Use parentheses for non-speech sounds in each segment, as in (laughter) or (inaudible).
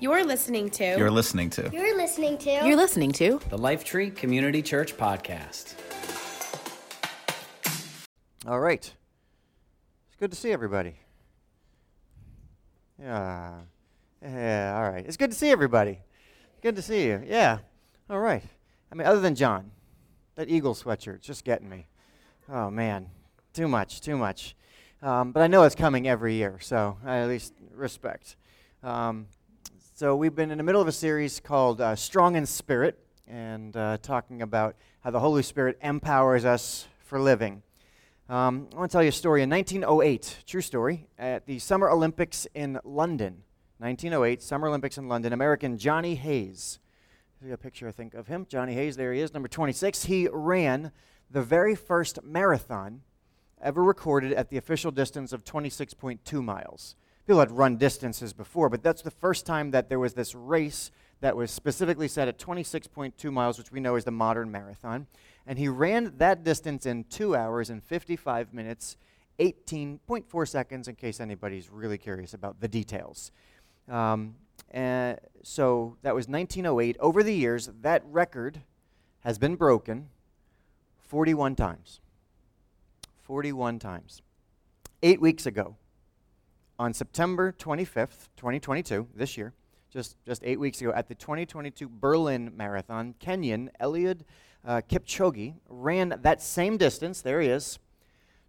You're listening to. You're listening to. You're listening to. You're listening to the Lifetree Community Church Podcast. All right. It's good to see everybody. Yeah. Yeah, all right. It's good to see everybody. Good to see you. Yeah. All right. I mean, other than John, that Eagle sweatshirt's just getting me. Oh, man. Too much, too much. Um, but I know it's coming every year, so I at least respect. Um, so we've been in the middle of a series called uh, Strong in Spirit and uh, talking about how the Holy Spirit empowers us for living. Um, I want to tell you a story. In 1908, true story, at the Summer Olympics in London, 1908, Summer Olympics in London, American Johnny Hayes. See a picture, I think, of him. Johnny Hayes, there he is, number 26. He ran the very first marathon ever recorded at the official distance of 26.2 miles. People had run distances before, but that's the first time that there was this race that was specifically set at 26.2 miles, which we know is the modern marathon. And he ran that distance in 2 hours and 55 minutes, 18.4 seconds, in case anybody's really curious about the details. Um, and so that was 1908. Over the years, that record has been broken 41 times. 41 times. Eight weeks ago, on September 25th, 2022, this year, just, just eight weeks ago, at the 2022 Berlin Marathon, Kenyan Eliud uh, Kipchoge ran that same distance, there he is,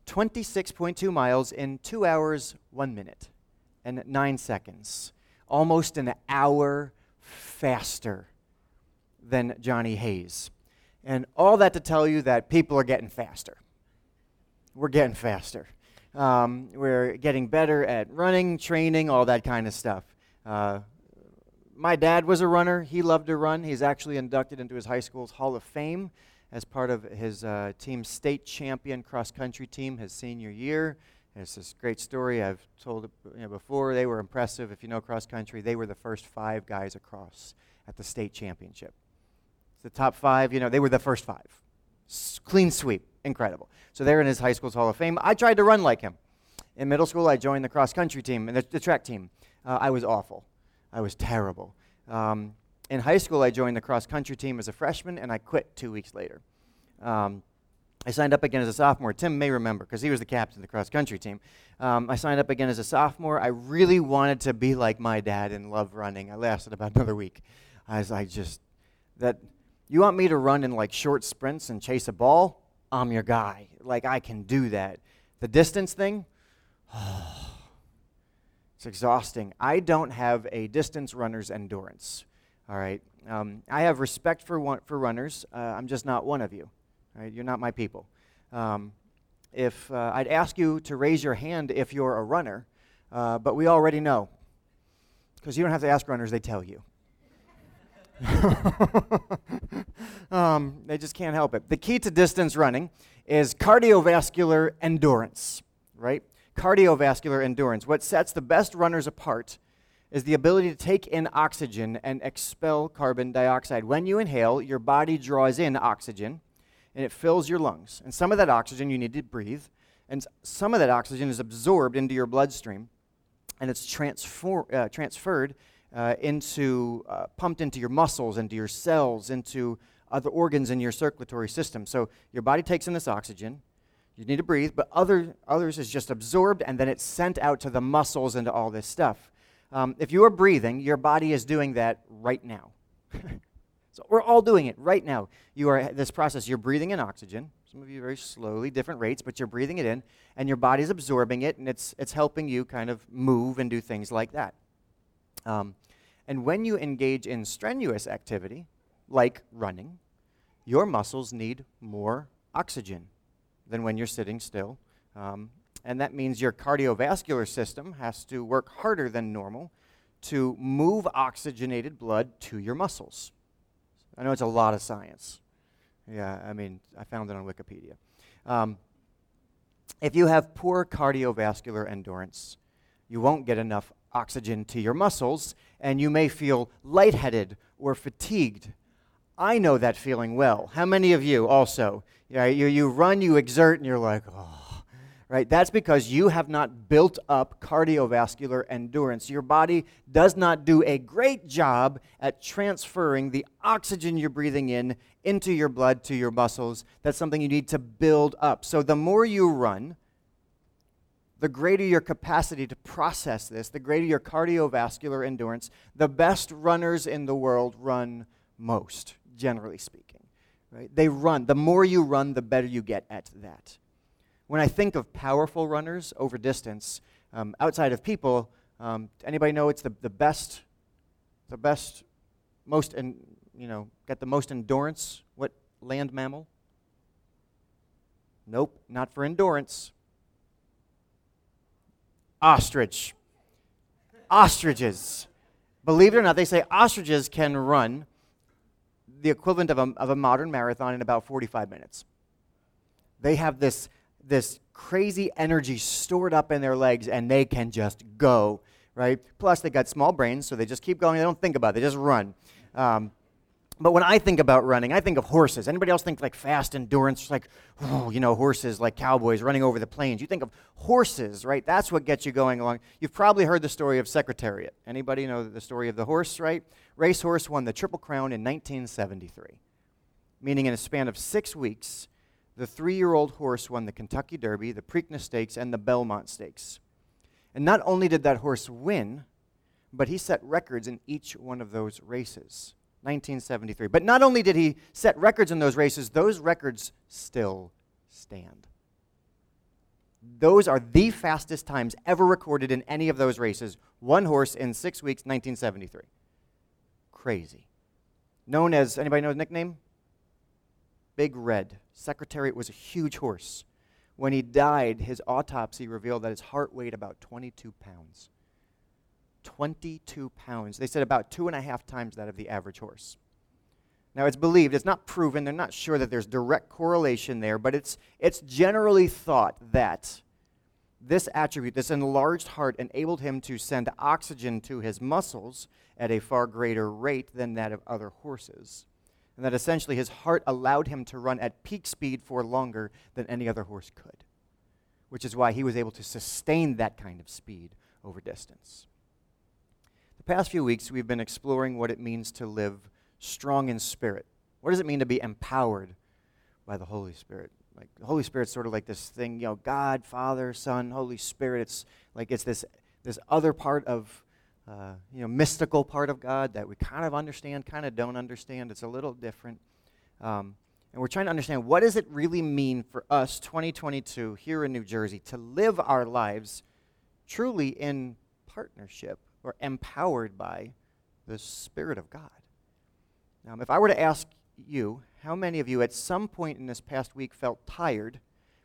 26.2 miles in two hours, one minute, and nine seconds. Almost an hour faster than Johnny Hayes. And all that to tell you that people are getting faster we're getting faster. Um, we're getting better at running, training, all that kind of stuff. Uh, my dad was a runner. He loved to run. He's actually inducted into his high school's Hall of Fame as part of his uh, team's state champion cross country team his senior year. It's this great story I've told you know, before. They were impressive. If you know cross country, they were the first five guys across at the state championship. It's the top five, you know, they were the first five. Clean sweep incredible. So they're in his high school's Hall of Fame. I tried to run like him. In middle school, I joined the cross country team and the, the track team. Uh, I was awful. I was terrible. Um, in high school, I joined the cross country team as a freshman, and I quit two weeks later. Um, I signed up again as a sophomore. Tim may remember because he was the captain of the cross country team. Um, I signed up again as a sophomore. I really wanted to be like my dad and love running. I lasted about another week. I was like, just that. You want me to run in like short sprints and chase a ball? I'm your guy. Like, I can do that. The distance thing, oh, (sighs) it's exhausting. I don't have a distance runner's endurance. All right. Um, I have respect for, one, for runners. Uh, I'm just not one of you. Right? You're not my people. Um, if uh, I'd ask you to raise your hand if you're a runner, uh, but we already know. Because you don't have to ask runners, they tell you. (laughs) um, they just can't help it. The key to distance running is cardiovascular endurance, right? Cardiovascular endurance. What sets the best runners apart is the ability to take in oxygen and expel carbon dioxide. When you inhale, your body draws in oxygen and it fills your lungs. And some of that oxygen you need to breathe, and some of that oxygen is absorbed into your bloodstream and it's transfer, uh, transferred uh, into, uh, pumped into your muscles, into your cells, into other organs in your circulatory system. So your body takes in this oxygen. You need to breathe, but other, others is just absorbed and then it's sent out to the muscles and to all this stuff. Um, if you are breathing, your body is doing that right now. (laughs) so we're all doing it right now. You are this process. You're breathing in oxygen. Some of you very slowly, different rates, but you're breathing it in, and your body's absorbing it, and it's it's helping you kind of move and do things like that. Um, and when you engage in strenuous activity, like running, your muscles need more oxygen than when you're sitting still. Um, and that means your cardiovascular system has to work harder than normal to move oxygenated blood to your muscles. I know it's a lot of science. Yeah, I mean, I found it on Wikipedia. Um, if you have poor cardiovascular endurance, you won't get enough oxygen to your muscles, and you may feel lightheaded or fatigued. I know that feeling well. How many of you also? Yeah, you, you run, you exert, and you're like, oh, right? That's because you have not built up cardiovascular endurance. Your body does not do a great job at transferring the oxygen you're breathing in into your blood to your muscles. That's something you need to build up. So the more you run, the greater your capacity to process this, the greater your cardiovascular endurance. The best runners in the world run most, generally speaking. Right? They run. The more you run, the better you get at that. When I think of powerful runners over distance, um, outside of people, um, anybody know it's the, the best, the best, most, and you know, got the most endurance? What land mammal? Nope, not for endurance. Ostrich. Ostriches. Believe it or not, they say ostriches can run the equivalent of a, of a modern marathon in about 45 minutes. They have this this crazy energy stored up in their legs and they can just go, right? Plus, they got small brains, so they just keep going. They don't think about it, they just run. Um, but when I think about running, I think of horses. Anybody else think like fast endurance, like, oh, you know, horses like cowboys running over the plains? You think of horses, right? That's what gets you going along. You've probably heard the story of Secretariat. Anybody know the story of the horse, right? Racehorse won the Triple Crown in 1973, meaning in a span of six weeks, the three year old horse won the Kentucky Derby, the Preakness Stakes, and the Belmont Stakes. And not only did that horse win, but he set records in each one of those races. 1973. But not only did he set records in those races, those records still stand. Those are the fastest times ever recorded in any of those races. One horse in six weeks, 1973. Crazy. Known as, anybody know his nickname? Big Red. Secretariat was a huge horse. When he died, his autopsy revealed that his heart weighed about 22 pounds. 22 pounds. They said about two and a half times that of the average horse. Now, it's believed, it's not proven, they're not sure that there's direct correlation there, but it's, it's generally thought that this attribute, this enlarged heart, enabled him to send oxygen to his muscles at a far greater rate than that of other horses and that essentially his heart allowed him to run at peak speed for longer than any other horse could, which is why he was able to sustain that kind of speed over distance. Past few weeks, we've been exploring what it means to live strong in spirit. What does it mean to be empowered by the Holy Spirit? Like the Holy Spirit's sort of like this thing, you know, God, Father, Son, Holy Spirit. It's like it's this this other part of uh, you know, mystical part of God that we kind of understand, kind of don't understand. It's a little different. Um, and we're trying to understand what does it really mean for us, 2022, here in New Jersey, to live our lives truly in partnership or empowered by the Spirit of God. Now, if I were to ask you, how many of you at some point in this past week felt tired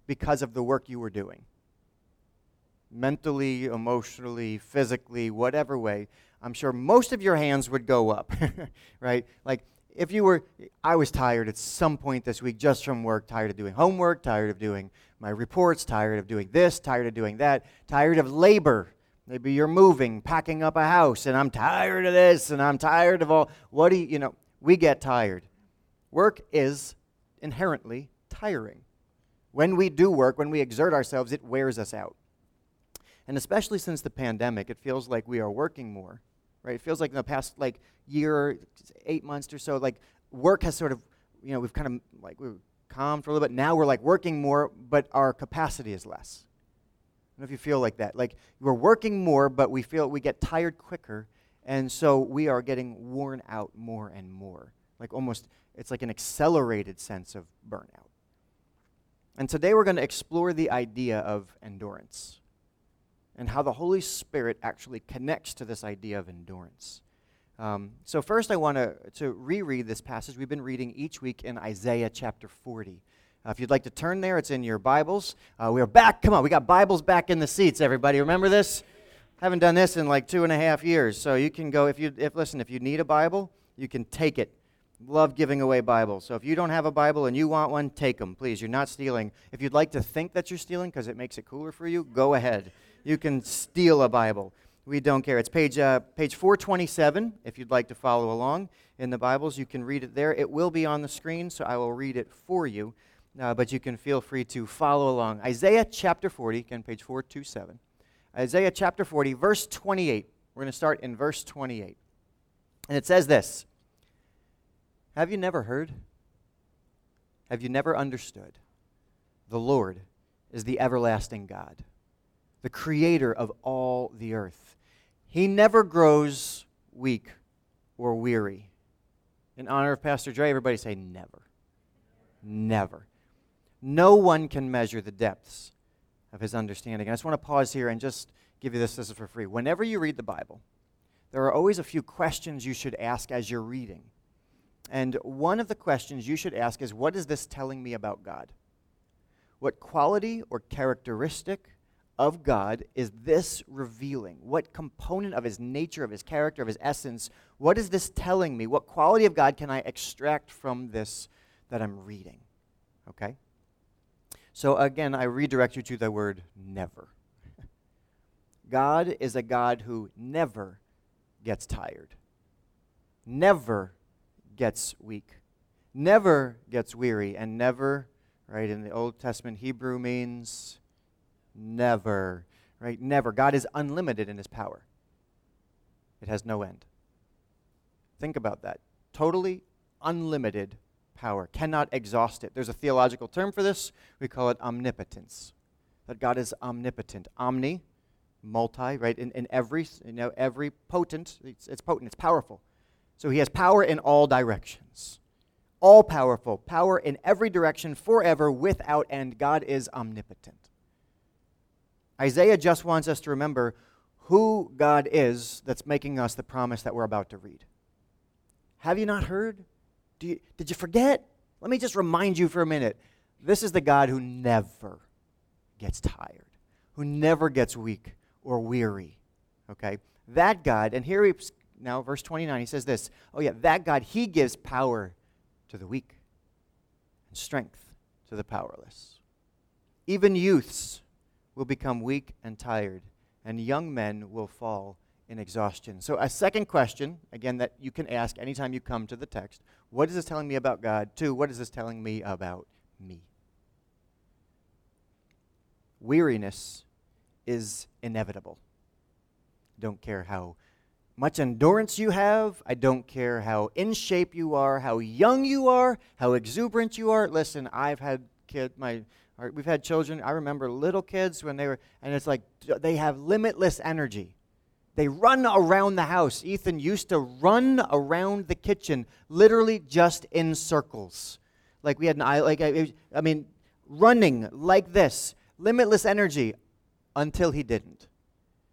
because of the work you were doing? mentally, emotionally, physically, whatever way, I'm sure most of your hands would go up, (laughs) right? Like if you were, I was tired at some point this week just from work, tired of doing homework, tired of doing my reports, tired of doing this, tired of doing that, tired of labor. Maybe you're moving, packing up a house, and I'm tired of this, and I'm tired of all. What do you, you know, we get tired. Work is inherently tiring. When we do work, when we exert ourselves, it wears us out. And especially since the pandemic, it feels like we are working more, right? It feels like in the past like year, eight months or so, like work has sort of, you know, we've kind of like we've calmed for a little bit. Now we're like working more, but our capacity is less. Don't know if you feel like that. Like we're working more, but we feel we get tired quicker, and so we are getting worn out more and more. Like almost, it's like an accelerated sense of burnout. And today we're going to explore the idea of endurance and how the Holy Spirit actually connects to this idea of endurance. Um, so, first, I want to reread this passage we've been reading each week in Isaiah chapter 40. Uh, if you'd like to turn there, it's in your Bibles. Uh, we are back. Come on, we got Bibles back in the seats, everybody. Remember this? Haven't done this in like two and a half years. So, you can go, if you, if, listen, if you need a Bible, you can take it. Love giving away Bibles. So, if you don't have a Bible and you want one, take them, please. You're not stealing. If you'd like to think that you're stealing because it makes it cooler for you, go ahead you can steal a Bible. We don't care. It's page, uh, page 427 if you'd like to follow along in the Bibles. You can read it there. It will be on the screen, so I will read it for you. Uh, but you can feel free to follow along. Isaiah chapter 40, again, page 427. Isaiah chapter 40, verse 28. We're going to start in verse 28. And it says this Have you never heard? Have you never understood? The Lord is the everlasting God, the creator of all the earth. He never grows weak or weary. In honor of Pastor Dre, everybody say never. Never. No one can measure the depths of his understanding. And I just want to pause here and just give you this. This is for free. Whenever you read the Bible, there are always a few questions you should ask as you're reading. And one of the questions you should ask is what is this telling me about God? What quality or characteristic of God is this revealing? What component of his nature, of his character, of his essence, what is this telling me? What quality of God can I extract from this that I'm reading? Okay? So again, I redirect you to the word never. God is a God who never gets tired, never gets weak, never gets weary, and never, right, in the Old Testament Hebrew means never, right? Never. God is unlimited in his power, it has no end. Think about that. Totally unlimited power, cannot exhaust it. There's a theological term for this. We call it omnipotence. That God is omnipotent. Omni, multi, right? In, in every, you know, every potent, it's, it's potent, it's powerful. So he has power in all directions. All powerful, power in every direction forever without end. God is omnipotent. Isaiah just wants us to remember who God is that's making us the promise that we're about to read. Have you not heard? You, did you forget? Let me just remind you for a minute. This is the God who never gets tired, who never gets weak or weary. Okay? That God, and here he, now verse 29, he says this Oh, yeah, that God, he gives power to the weak and strength to the powerless. Even youths will become weak and tired, and young men will fall in exhaustion. So, a second question, again, that you can ask anytime you come to the text what is this telling me about God? Two, what is this telling me about me? Weariness is inevitable. Don't care how much endurance you have. I don't care how in shape you are, how young you are, how exuberant you are. Listen, I've had kid my we've had children. I remember little kids when they were and it's like they have limitless energy. They run around the house. Ethan used to run around the kitchen literally just in circles. Like we had an eye like I, I mean running like this. Limitless energy until he didn't.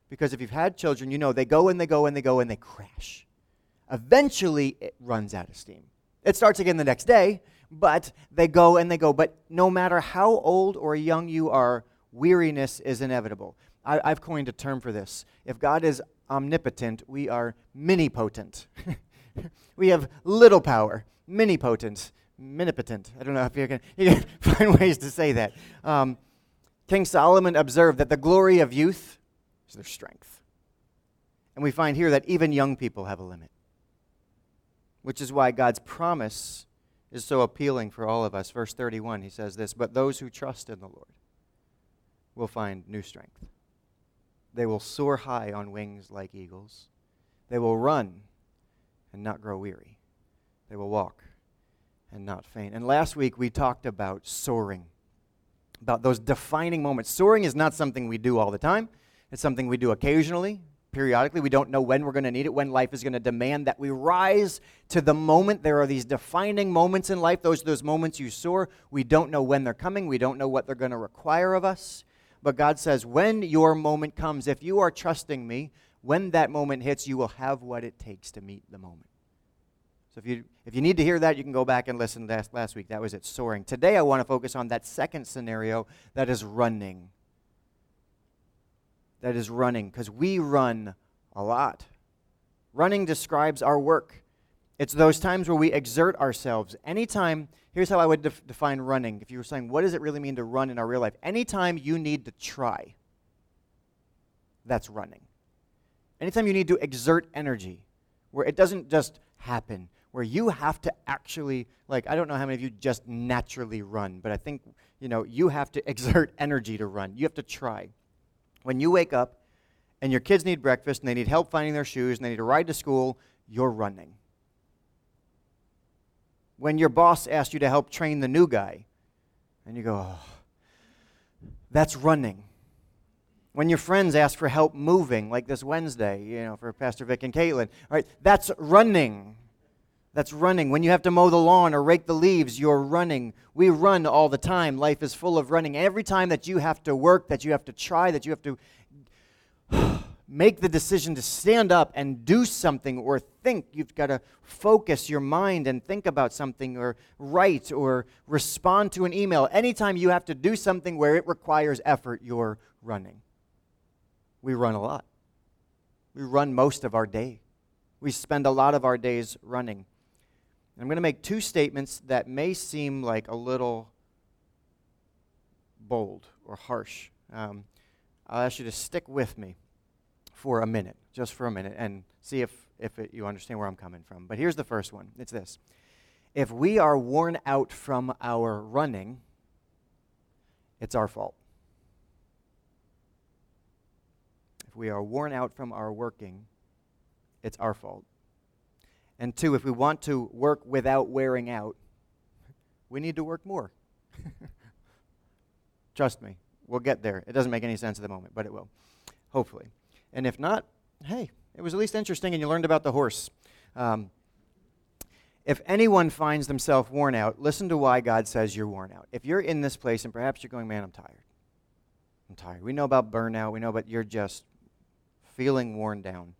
Because if you've had children, you know they go and they go and they go and they crash. Eventually, it runs out of steam. It starts again the next day, but they go and they go. But no matter how old or young you are, weariness is inevitable. I, have coined a term for this. If God is omnipotent, we are minipotent. (laughs) we have little power, minipotent, minipotent. I don't know if you can, (laughs) you can find ways to say that. Um, King Solomon observed that the glory of youth is their strength. And we find here that even young people have a limit, which is why God's promise is so appealing for all of us. Verse 31, he says this But those who trust in the Lord will find new strength. They will soar high on wings like eagles. They will run and not grow weary. They will walk and not faint. And last week we talked about soaring about those defining moments. Soaring is not something we do all the time, it's something we do occasionally, periodically. We don't know when we're going to need it, when life is going to demand that we rise to the moment. There are these defining moments in life. Those those moments you soar. We don't know when they're coming, we don't know what they're going to require of us. But God says, when your moment comes, if you are trusting me, when that moment hits, you will have what it takes to meet the moment. So if you, if you need to hear that, you can go back and listen last, last week. That was it, soaring. Today, I want to focus on that second scenario that is running. That is running, because we run a lot. Running describes our work. It's those times where we exert ourselves. Anytime, here's how I would def- define running. If you were saying, what does it really mean to run in our real life? Anytime you need to try, that's running. Anytime you need to exert energy, where it doesn't just happen, where you have to actually, like, I don't know how many of you just naturally run, but I think, you know, you have to (laughs) exert energy to run. You have to try. When you wake up and your kids need breakfast and they need help finding their shoes and they need a ride to school, you're running. When your boss asks you to help train the new guy, and you go, oh, that's running. When your friends ask for help moving, like this Wednesday, you know, for Pastor Vic and Caitlin, all right, that's running. That's running. When you have to mow the lawn or rake the leaves, you're running. We run all the time. Life is full of running. Every time that you have to work, that you have to try, that you have to make the decision to stand up and do something or think. You've got to focus your mind and think about something or write or respond to an email. Anytime you have to do something where it requires effort, you're running. We run a lot. We run most of our day. We spend a lot of our days running. I'm going to make two statements that may seem like a little bold or harsh. Um, I'll ask you to stick with me for a minute, just for a minute, and see if, if it, you understand where I'm coming from. But here's the first one it's this If we are worn out from our running, it's our fault. If we are worn out from our working, it's our fault. And two, if we want to work without wearing out, we need to work more. (laughs) Trust me, we'll get there. It doesn't make any sense at the moment, but it will, hopefully. And if not, hey, it was at least interesting and you learned about the horse. Um, if anyone finds themselves worn out, listen to why God says you're worn out. If you're in this place and perhaps you're going, man, I'm tired. I'm tired. We know about burnout. We know about you're just feeling worn down.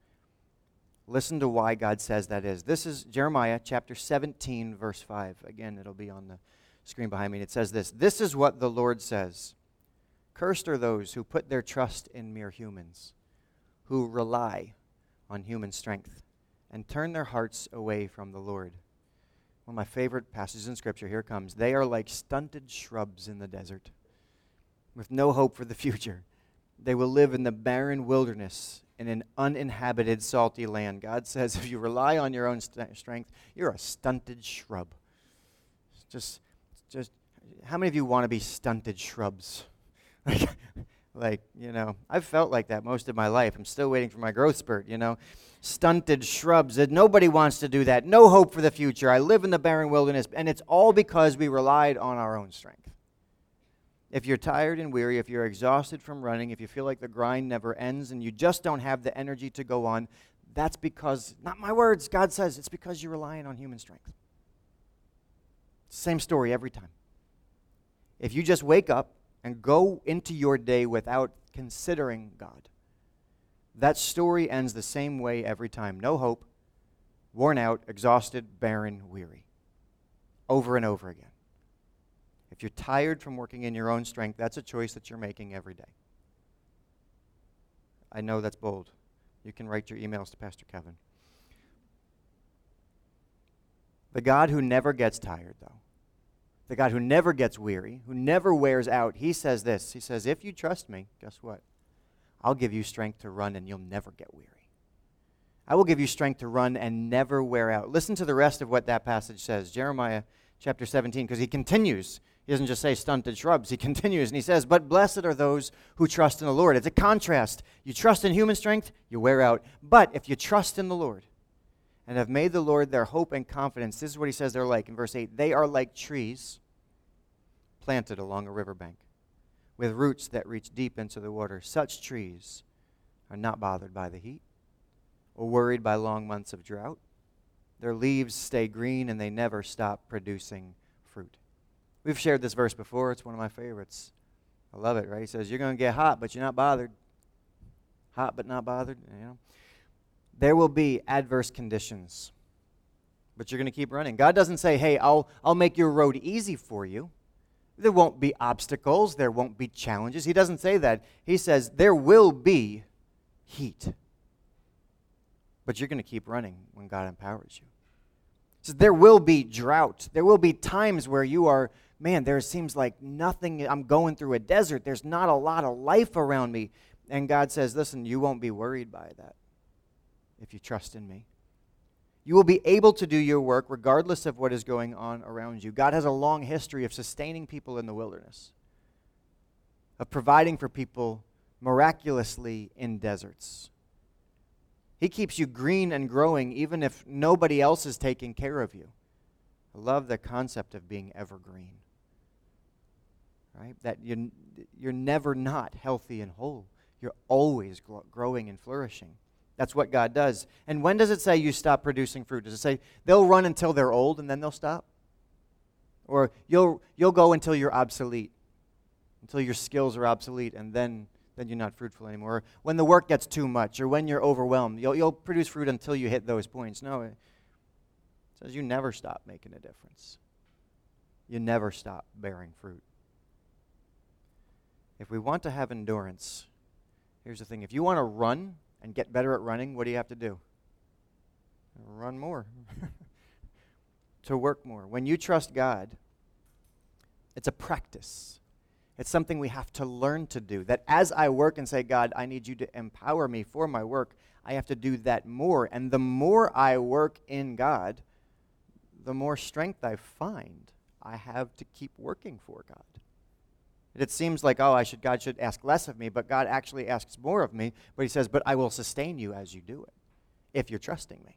Listen to why God says that is. This is Jeremiah chapter 17, verse 5. Again, it'll be on the screen behind me. It says this This is what the Lord says Cursed are those who put their trust in mere humans who rely on human strength and turn their hearts away from the Lord. One of my favorite passages in Scripture, here comes. They are like stunted shrubs in the desert with no hope for the future. They will live in the barren wilderness in an uninhabited, salty land. God says if you rely on your own st- strength, you're a stunted shrub. Just, just, how many of you want to be stunted shrubs? (laughs) Like, you know, I've felt like that most of my life. I'm still waiting for my growth spurt, you know. Stunted shrubs. That nobody wants to do that. No hope for the future. I live in the barren wilderness. And it's all because we relied on our own strength. If you're tired and weary, if you're exhausted from running, if you feel like the grind never ends and you just don't have the energy to go on, that's because, not my words, God says, it's because you're relying on human strength. Same story every time. If you just wake up and go into your day without considering God. That story ends the same way every time no hope, worn out, exhausted, barren, weary. Over and over again. If you're tired from working in your own strength, that's a choice that you're making every day. I know that's bold. You can write your emails to Pastor Kevin. The God who never gets tired, though, the God who never gets weary, who never wears out, he says this. He says, If you trust me, guess what? I'll give you strength to run and you'll never get weary. I will give you strength to run and never wear out. Listen to the rest of what that passage says. Jeremiah chapter 17, because he continues. He doesn't just say stunted shrubs. He continues and he says, But blessed are those who trust in the Lord. It's a contrast. You trust in human strength, you wear out. But if you trust in the Lord, and have made the Lord their hope and confidence. This is what he says they're like in verse 8. They are like trees planted along a riverbank with roots that reach deep into the water. Such trees are not bothered by the heat or worried by long months of drought. Their leaves stay green and they never stop producing fruit. We've shared this verse before. It's one of my favorites. I love it, right? He says, You're going to get hot, but you're not bothered. Hot, but not bothered. You know? There will be adverse conditions, but you're going to keep running. God doesn't say, hey, I'll, I'll make your road easy for you. There won't be obstacles, there won't be challenges. He doesn't say that. He says, there will be heat, but you're going to keep running when God empowers you. Says, there will be drought. There will be times where you are, man, there seems like nothing. I'm going through a desert. There's not a lot of life around me. And God says, listen, you won't be worried by that if you trust in me. You will be able to do your work regardless of what is going on around you. God has a long history of sustaining people in the wilderness, of providing for people miraculously in deserts. He keeps you green and growing even if nobody else is taking care of you. I love the concept of being evergreen. Right? That you're, you're never not healthy and whole. You're always growing and flourishing. That's what God does. And when does it say you stop producing fruit? Does it say they'll run until they're old and then they'll stop? Or you'll, you'll go until you're obsolete, until your skills are obsolete, and then, then you're not fruitful anymore. Or when the work gets too much, or when you're overwhelmed, you'll, you'll produce fruit until you hit those points. No, it says you never stop making a difference. You never stop bearing fruit. If we want to have endurance, here's the thing if you want to run, and get better at running, what do you have to do? Run more. (laughs) to work more. When you trust God, it's a practice. It's something we have to learn to do. That as I work and say, God, I need you to empower me for my work, I have to do that more. And the more I work in God, the more strength I find I have to keep working for God. It seems like, oh, I should, God should ask less of me, but God actually asks more of me. But He says, but I will sustain you as you do it, if you're trusting me.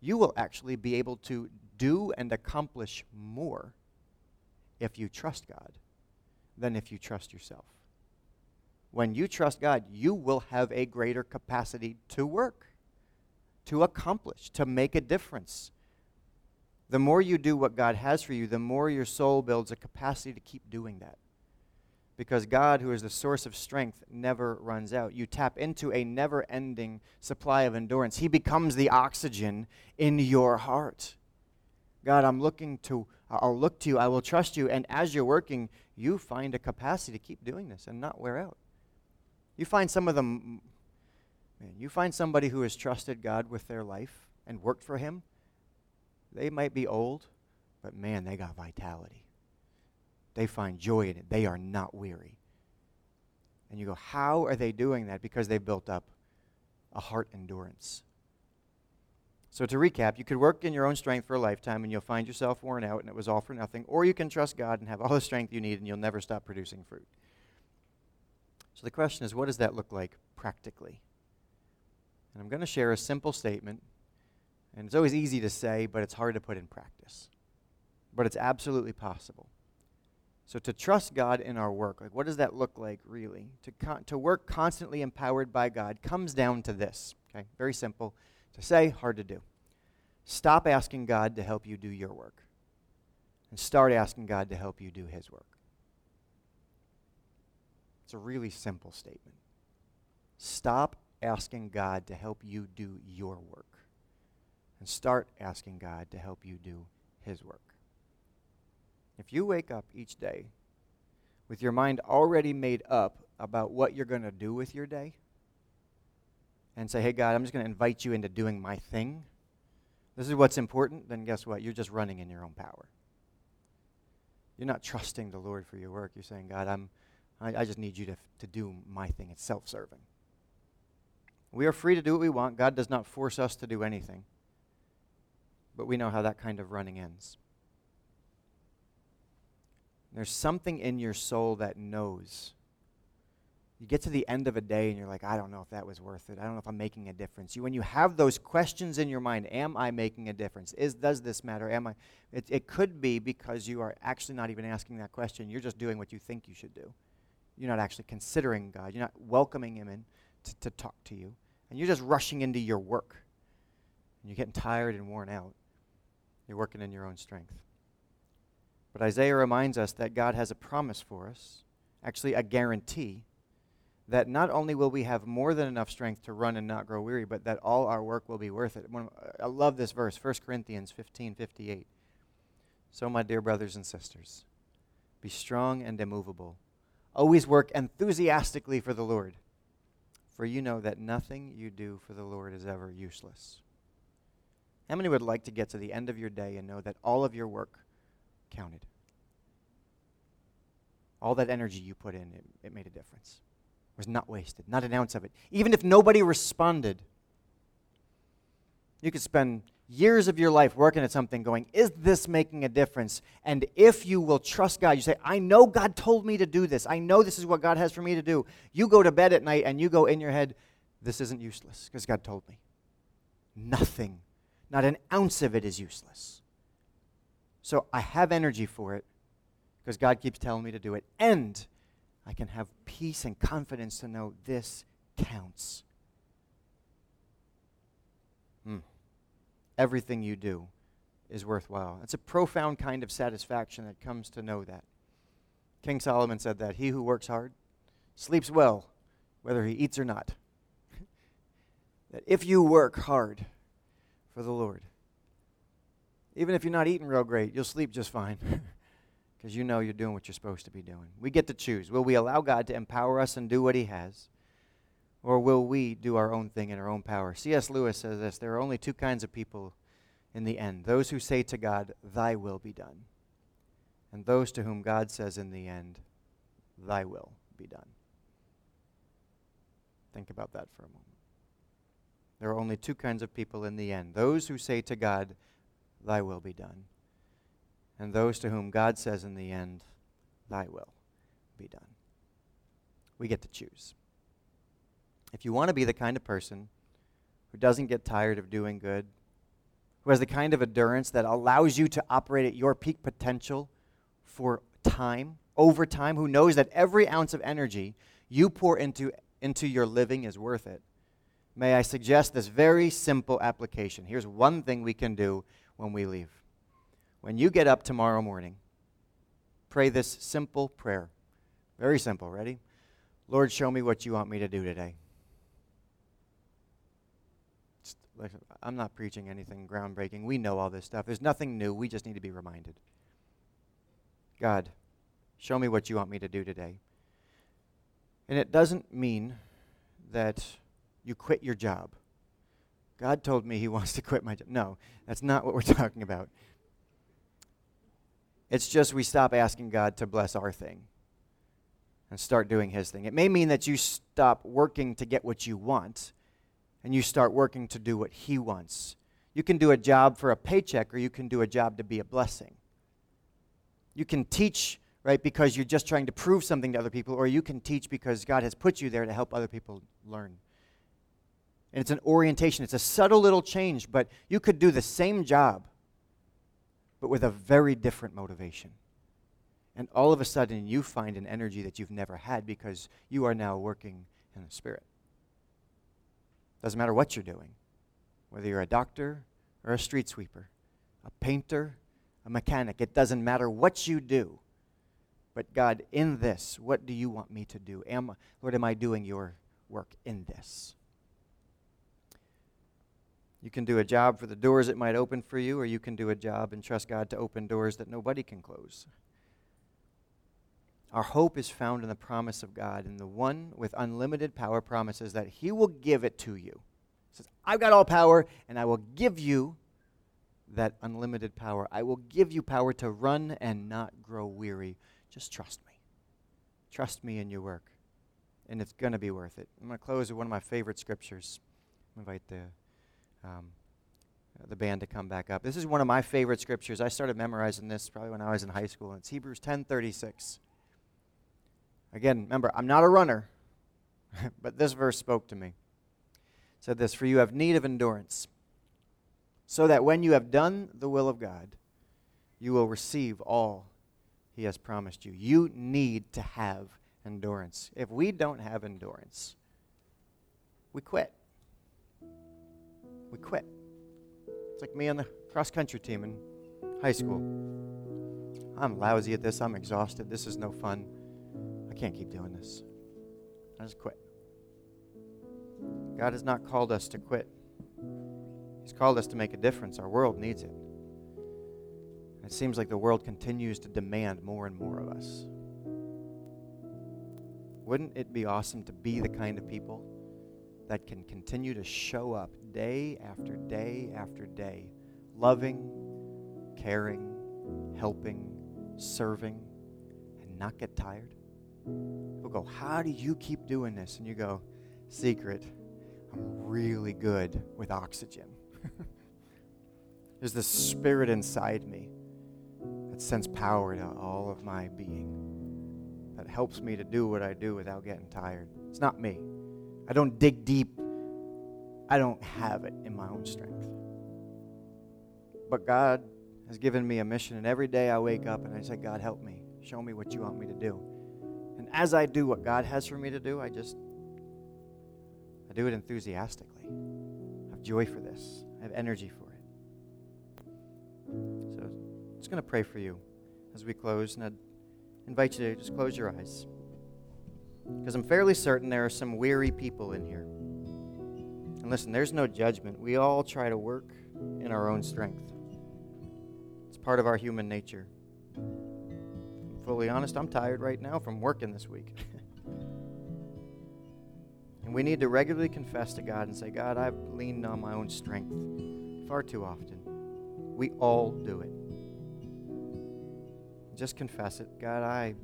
You will actually be able to do and accomplish more if you trust God than if you trust yourself. When you trust God, you will have a greater capacity to work, to accomplish, to make a difference. The more you do what God has for you, the more your soul builds a capacity to keep doing that because God, who is the source of strength, never runs out. You tap into a never ending supply of endurance. He becomes the oxygen in your heart. God, I'm looking to, I'll look to you, I will trust you. And as you're working, you find a capacity to keep doing this and not wear out. You find some of them, man, you find somebody who has trusted God with their life and worked for Him. They might be old, but man, they got vitality. They find joy in it. They are not weary. And you go, how are they doing that? Because they've built up a heart endurance. So, to recap, you could work in your own strength for a lifetime and you'll find yourself worn out and it was all for nothing. Or you can trust God and have all the strength you need and you'll never stop producing fruit. So, the question is, what does that look like practically? And I'm going to share a simple statement. And it's always easy to say, but it's hard to put in practice. But it's absolutely possible. So to trust God in our work, like what does that look like really? To, con- to work constantly empowered by God comes down to this, okay? Very simple. To say, hard to do. Stop asking God to help you do your work and start asking God to help you do his work. It's a really simple statement. Stop asking God to help you do your work and start asking God to help you do his work. If you wake up each day with your mind already made up about what you're going to do with your day and say, hey, God, I'm just going to invite you into doing my thing, this is what's important, then guess what? You're just running in your own power. You're not trusting the Lord for your work. You're saying, God, I'm, I, I just need you to, to do my thing. It's self serving. We are free to do what we want. God does not force us to do anything. But we know how that kind of running ends. There's something in your soul that knows. You get to the end of a day and you're like, I don't know if that was worth it. I don't know if I'm making a difference. You, when you have those questions in your mind, am I making a difference? Is, does this matter? Am I? It, it could be because you are actually not even asking that question. You're just doing what you think you should do. You're not actually considering God. You're not welcoming Him in to, to talk to you. And you're just rushing into your work. And you're getting tired and worn out. You're working in your own strength. But Isaiah reminds us that God has a promise for us, actually, a guarantee, that not only will we have more than enough strength to run and not grow weary, but that all our work will be worth it. I love this verse, 1 Corinthians 15 58. So, my dear brothers and sisters, be strong and immovable. Always work enthusiastically for the Lord, for you know that nothing you do for the Lord is ever useless. How many would like to get to the end of your day and know that all of your work counted. All that energy you put in, it, it made a difference. It was not wasted, not an ounce of it. Even if nobody responded, You could spend years of your life working at something going, is this making a difference? And if you will trust God, you say, I know God told me to do this. I know this is what God has for me to do. You go to bed at night and you go in your head, this isn't useless because God told me. Nothing, not an ounce of it is useless. So I have energy for it because God keeps telling me to do it. And I can have peace and confidence to know this counts. Hmm everything you do is worthwhile. It's a profound kind of satisfaction that comes to know that. King Solomon said that he who works hard sleeps well, whether he eats or not. (laughs) that if you work hard for the Lord, even if you're not eating real great, you'll sleep just fine (laughs) because you know you're doing what you're supposed to be doing. We get to choose. Will we allow God to empower us and do what He has? Or will we do our own thing in our own power? C.S. Lewis says this there are only two kinds of people in the end those who say to God, Thy will be done, and those to whom God says in the end, Thy will be done. Think about that for a moment. There are only two kinds of people in the end those who say to God, Thy will be done, and those to whom God says in the end, Thy will be done. We get to choose. If you want to be the kind of person who doesn't get tired of doing good, who has the kind of endurance that allows you to operate at your peak potential for time, over time, who knows that every ounce of energy you pour into, into your living is worth it, may I suggest this very simple application. Here's one thing we can do when we leave. When you get up tomorrow morning, pray this simple prayer. Very simple. Ready? Lord, show me what you want me to do today. I'm not preaching anything groundbreaking. We know all this stuff. There's nothing new. We just need to be reminded. God, show me what you want me to do today. And it doesn't mean that you quit your job. God told me he (laughs) wants to quit my job. No, that's not what we're (laughs) talking about. It's just we stop asking God to bless our thing and start doing his thing. It may mean that you stop working to get what you want and you start working to do what He wants. You can do a job for a paycheck, or you can do a job to be a blessing. You can teach, right, because you're just trying to prove something to other people, or you can teach because God has put you there to help other people learn. And it's an orientation, it's a subtle little change, but you could do the same job, but with a very different motivation. And all of a sudden, you find an energy that you've never had because you are now working in the Spirit. Doesn't matter what you're doing, whether you're a doctor or a street sweeper, a painter, a mechanic, it doesn't matter what you do. But God, in this, what do you want me to do? Am, Lord, am I doing your work in this? You can do a job for the doors it might open for you, or you can do a job and trust God to open doors that nobody can close. Our hope is found in the promise of God, and the one with unlimited power promises that He will give it to you. He says, I've got all power, and I will give you that unlimited power. I will give you power to run and not grow weary. Just trust me. Trust me in your work, and it's going to be worth it. I'm going to close with one of my favorite scriptures. Invite the, um, the band to come back up. This is one of my favorite scriptures. I started memorizing this probably when I was in high school. And it's Hebrews 10:36. Again, remember, I'm not a runner, (laughs) but this verse spoke to me. It said this For you have need of endurance, so that when you have done the will of God, you will receive all he has promised you. You need to have endurance. If we don't have endurance, we quit. We quit. It's like me on the cross country team in high school. I'm lousy at this. I'm exhausted. This is no fun. I can't keep doing this. I just quit. God has not called us to quit. He's called us to make a difference. Our world needs it. It seems like the world continues to demand more and more of us. Wouldn't it be awesome to be the kind of people that can continue to show up day after day after day, loving, caring, helping, serving, and not get tired? We'll go, How do you keep doing this? And you go, Secret, I'm really good with oxygen. (laughs) There's this spirit inside me that sends power to all of my being, that helps me to do what I do without getting tired. It's not me. I don't dig deep, I don't have it in my own strength. But God has given me a mission, and every day I wake up and I say, God, help me. Show me what you want me to do. And as I do what God has for me to do, I just I do it enthusiastically. I have joy for this. I have energy for it. So I'm just going to pray for you as we close, and I invite you to just close your eyes. Because I'm fairly certain there are some weary people in here. And listen, there's no judgment. We all try to work in our own strength. It's part of our human nature. I'm fully honest, I'm tired right now from working this week. (laughs) and we need to regularly confess to God and say, God, I've leaned on my own strength far too often. We all do it. Just confess it. God, I,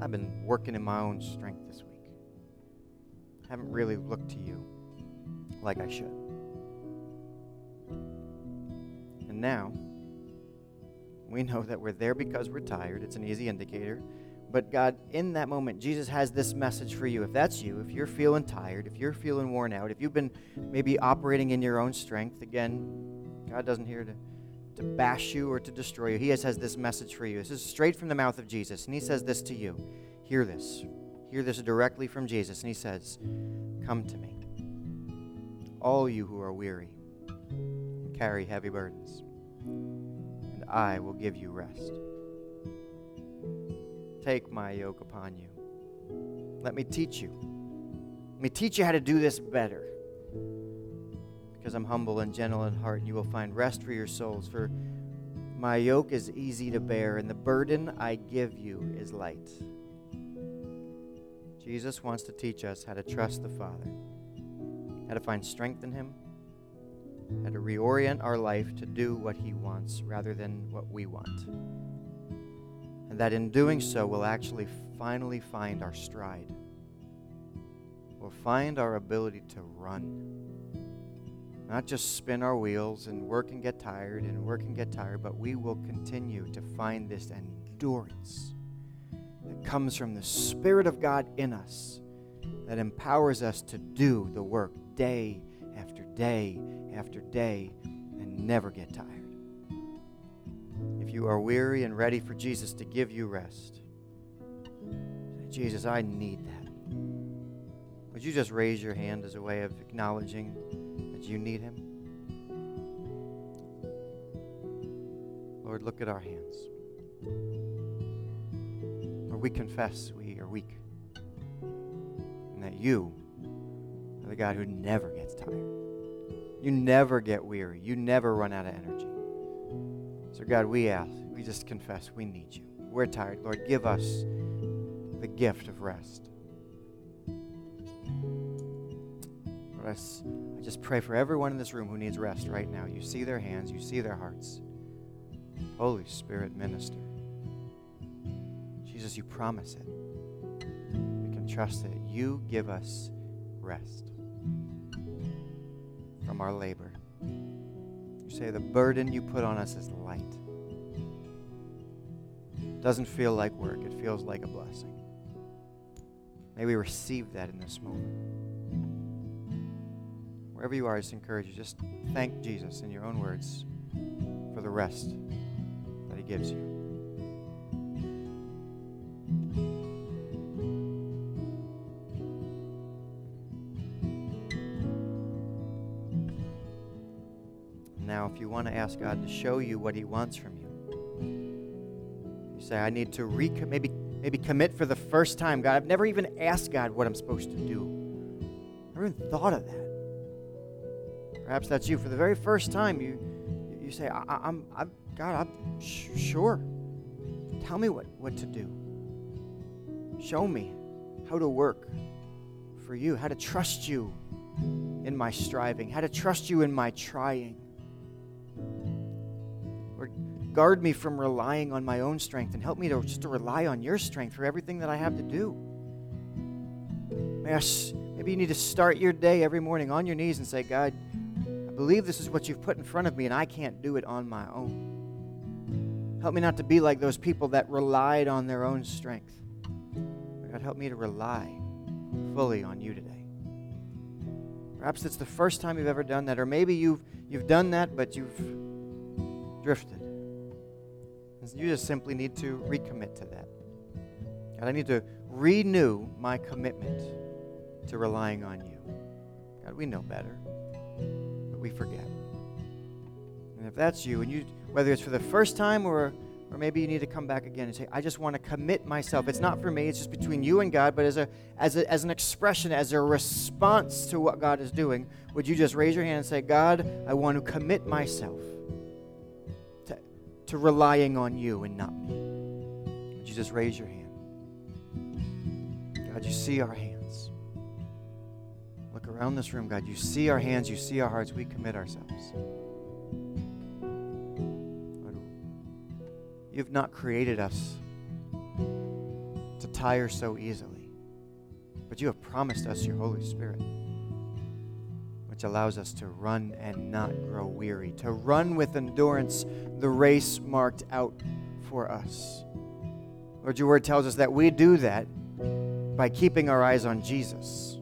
I've been working in my own strength this week. I haven't really looked to you like I should. And now, we know that we're there because we're tired. It's an easy indicator. But God, in that moment, Jesus has this message for you. If that's you, if you're feeling tired, if you're feeling worn out, if you've been maybe operating in your own strength, again, God doesn't here to, to bash you or to destroy you. He has, has this message for you. This is straight from the mouth of Jesus. And He says this to you. Hear this. Hear this directly from Jesus. And He says, Come to me, all you who are weary and carry heavy burdens and I will give you rest. Take my yoke upon you. Let me teach you. Let me teach you how to do this better. Because I'm humble and gentle in heart, and you will find rest for your souls. For my yoke is easy to bear, and the burden I give you is light. Jesus wants to teach us how to trust the Father, how to find strength in Him, how to reorient our life to do what He wants rather than what we want. And that in doing so, we'll actually finally find our stride. We'll find our ability to run. Not just spin our wheels and work and get tired and work and get tired, but we will continue to find this endurance that comes from the Spirit of God in us that empowers us to do the work day after day after day and never get tired. If you are weary and ready for Jesus to give you rest, say, Jesus, I need that. Would you just raise your hand as a way of acknowledging that you need Him? Lord, look at our hands. Lord, we confess we are weak and that you are the God who never gets tired. You never get weary. You never run out of energy. So, God, we ask, we just confess we need you. We're tired. Lord, give us the gift of rest. Lord, just pray for everyone in this room who needs rest right now. You see their hands, you see their hearts. Holy Spirit, minister. Jesus, you promise it. We can trust that you give us rest from our labor. You say the burden you put on us is light. It doesn't feel like work, it feels like a blessing. May we receive that in this moment. Wherever you are, I just encourage you, just thank Jesus in your own words for the rest that he gives you. Now, if you want to ask God to show you what he wants from you, you say, I need to recommit, maybe, maybe commit for the first time. God, I've never even asked God what I'm supposed to do. Never even thought of that. Perhaps that's you. For the very first time, you, you say, I, am I'm, God, I'm sh- sure. Tell me what, what to do. Show me how to work for you, how to trust you in my striving, how to trust you in my trying. Or guard me from relying on my own strength and help me to just to rely on your strength for everything that I have to do. Maybe you need to start your day every morning on your knees and say, God, believe this is what you've put in front of me, and I can't do it on my own. Help me not to be like those people that relied on their own strength. God, help me to rely fully on you today. Perhaps it's the first time you've ever done that, or maybe you've, you've done that, but you've drifted. You just simply need to recommit to that. God, I need to renew my commitment to relying on you. God, we know better, we forget. And if that's you, and you, whether it's for the first time or or maybe you need to come back again and say, I just want to commit myself. It's not for me, it's just between you and God, but as, a, as, a, as an expression, as a response to what God is doing, would you just raise your hand and say, God, I want to commit myself to, to relying on you and not me? Would you just raise your hand? God, you see our hands. Look around this room, God. You see our hands, you see our hearts. We commit ourselves. You've not created us to tire so easily, but you have promised us your Holy Spirit, which allows us to run and not grow weary, to run with endurance the race marked out for us. Lord, your word tells us that we do that by keeping our eyes on Jesus,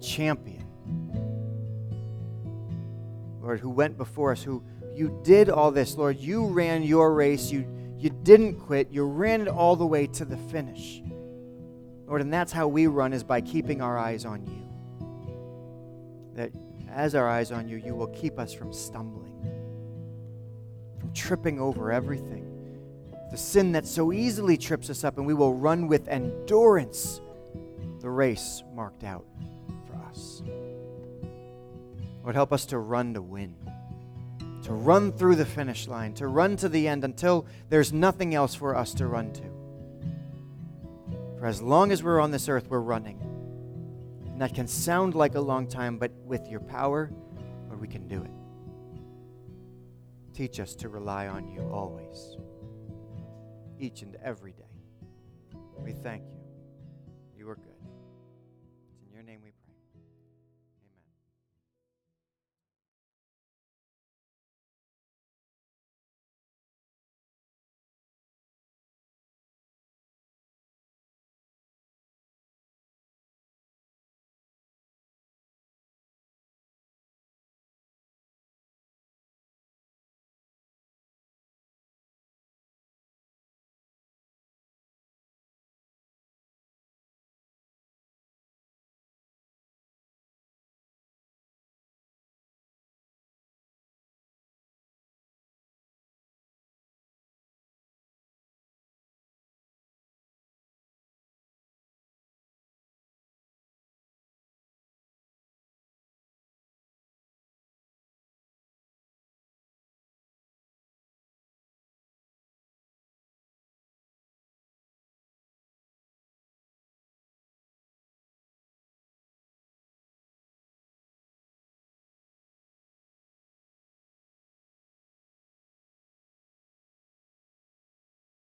champion. Lord, who went before us, who you did all this, Lord. You ran your race. You you didn't quit. You ran it all the way to the finish. Lord, and that's how we run is by keeping our eyes on you. That as our eyes on you, you will keep us from stumbling, from tripping over everything. The sin that so easily trips us up, and we will run with endurance the race marked out us. Lord, help us to run to win to run through the finish line, to run to the end until there's nothing else for us to run to. For as long as we're on this earth, we're running. And that can sound like a long time, but with your power, Lord, we can do it. Teach us to rely on you always, each and every day. We thank you.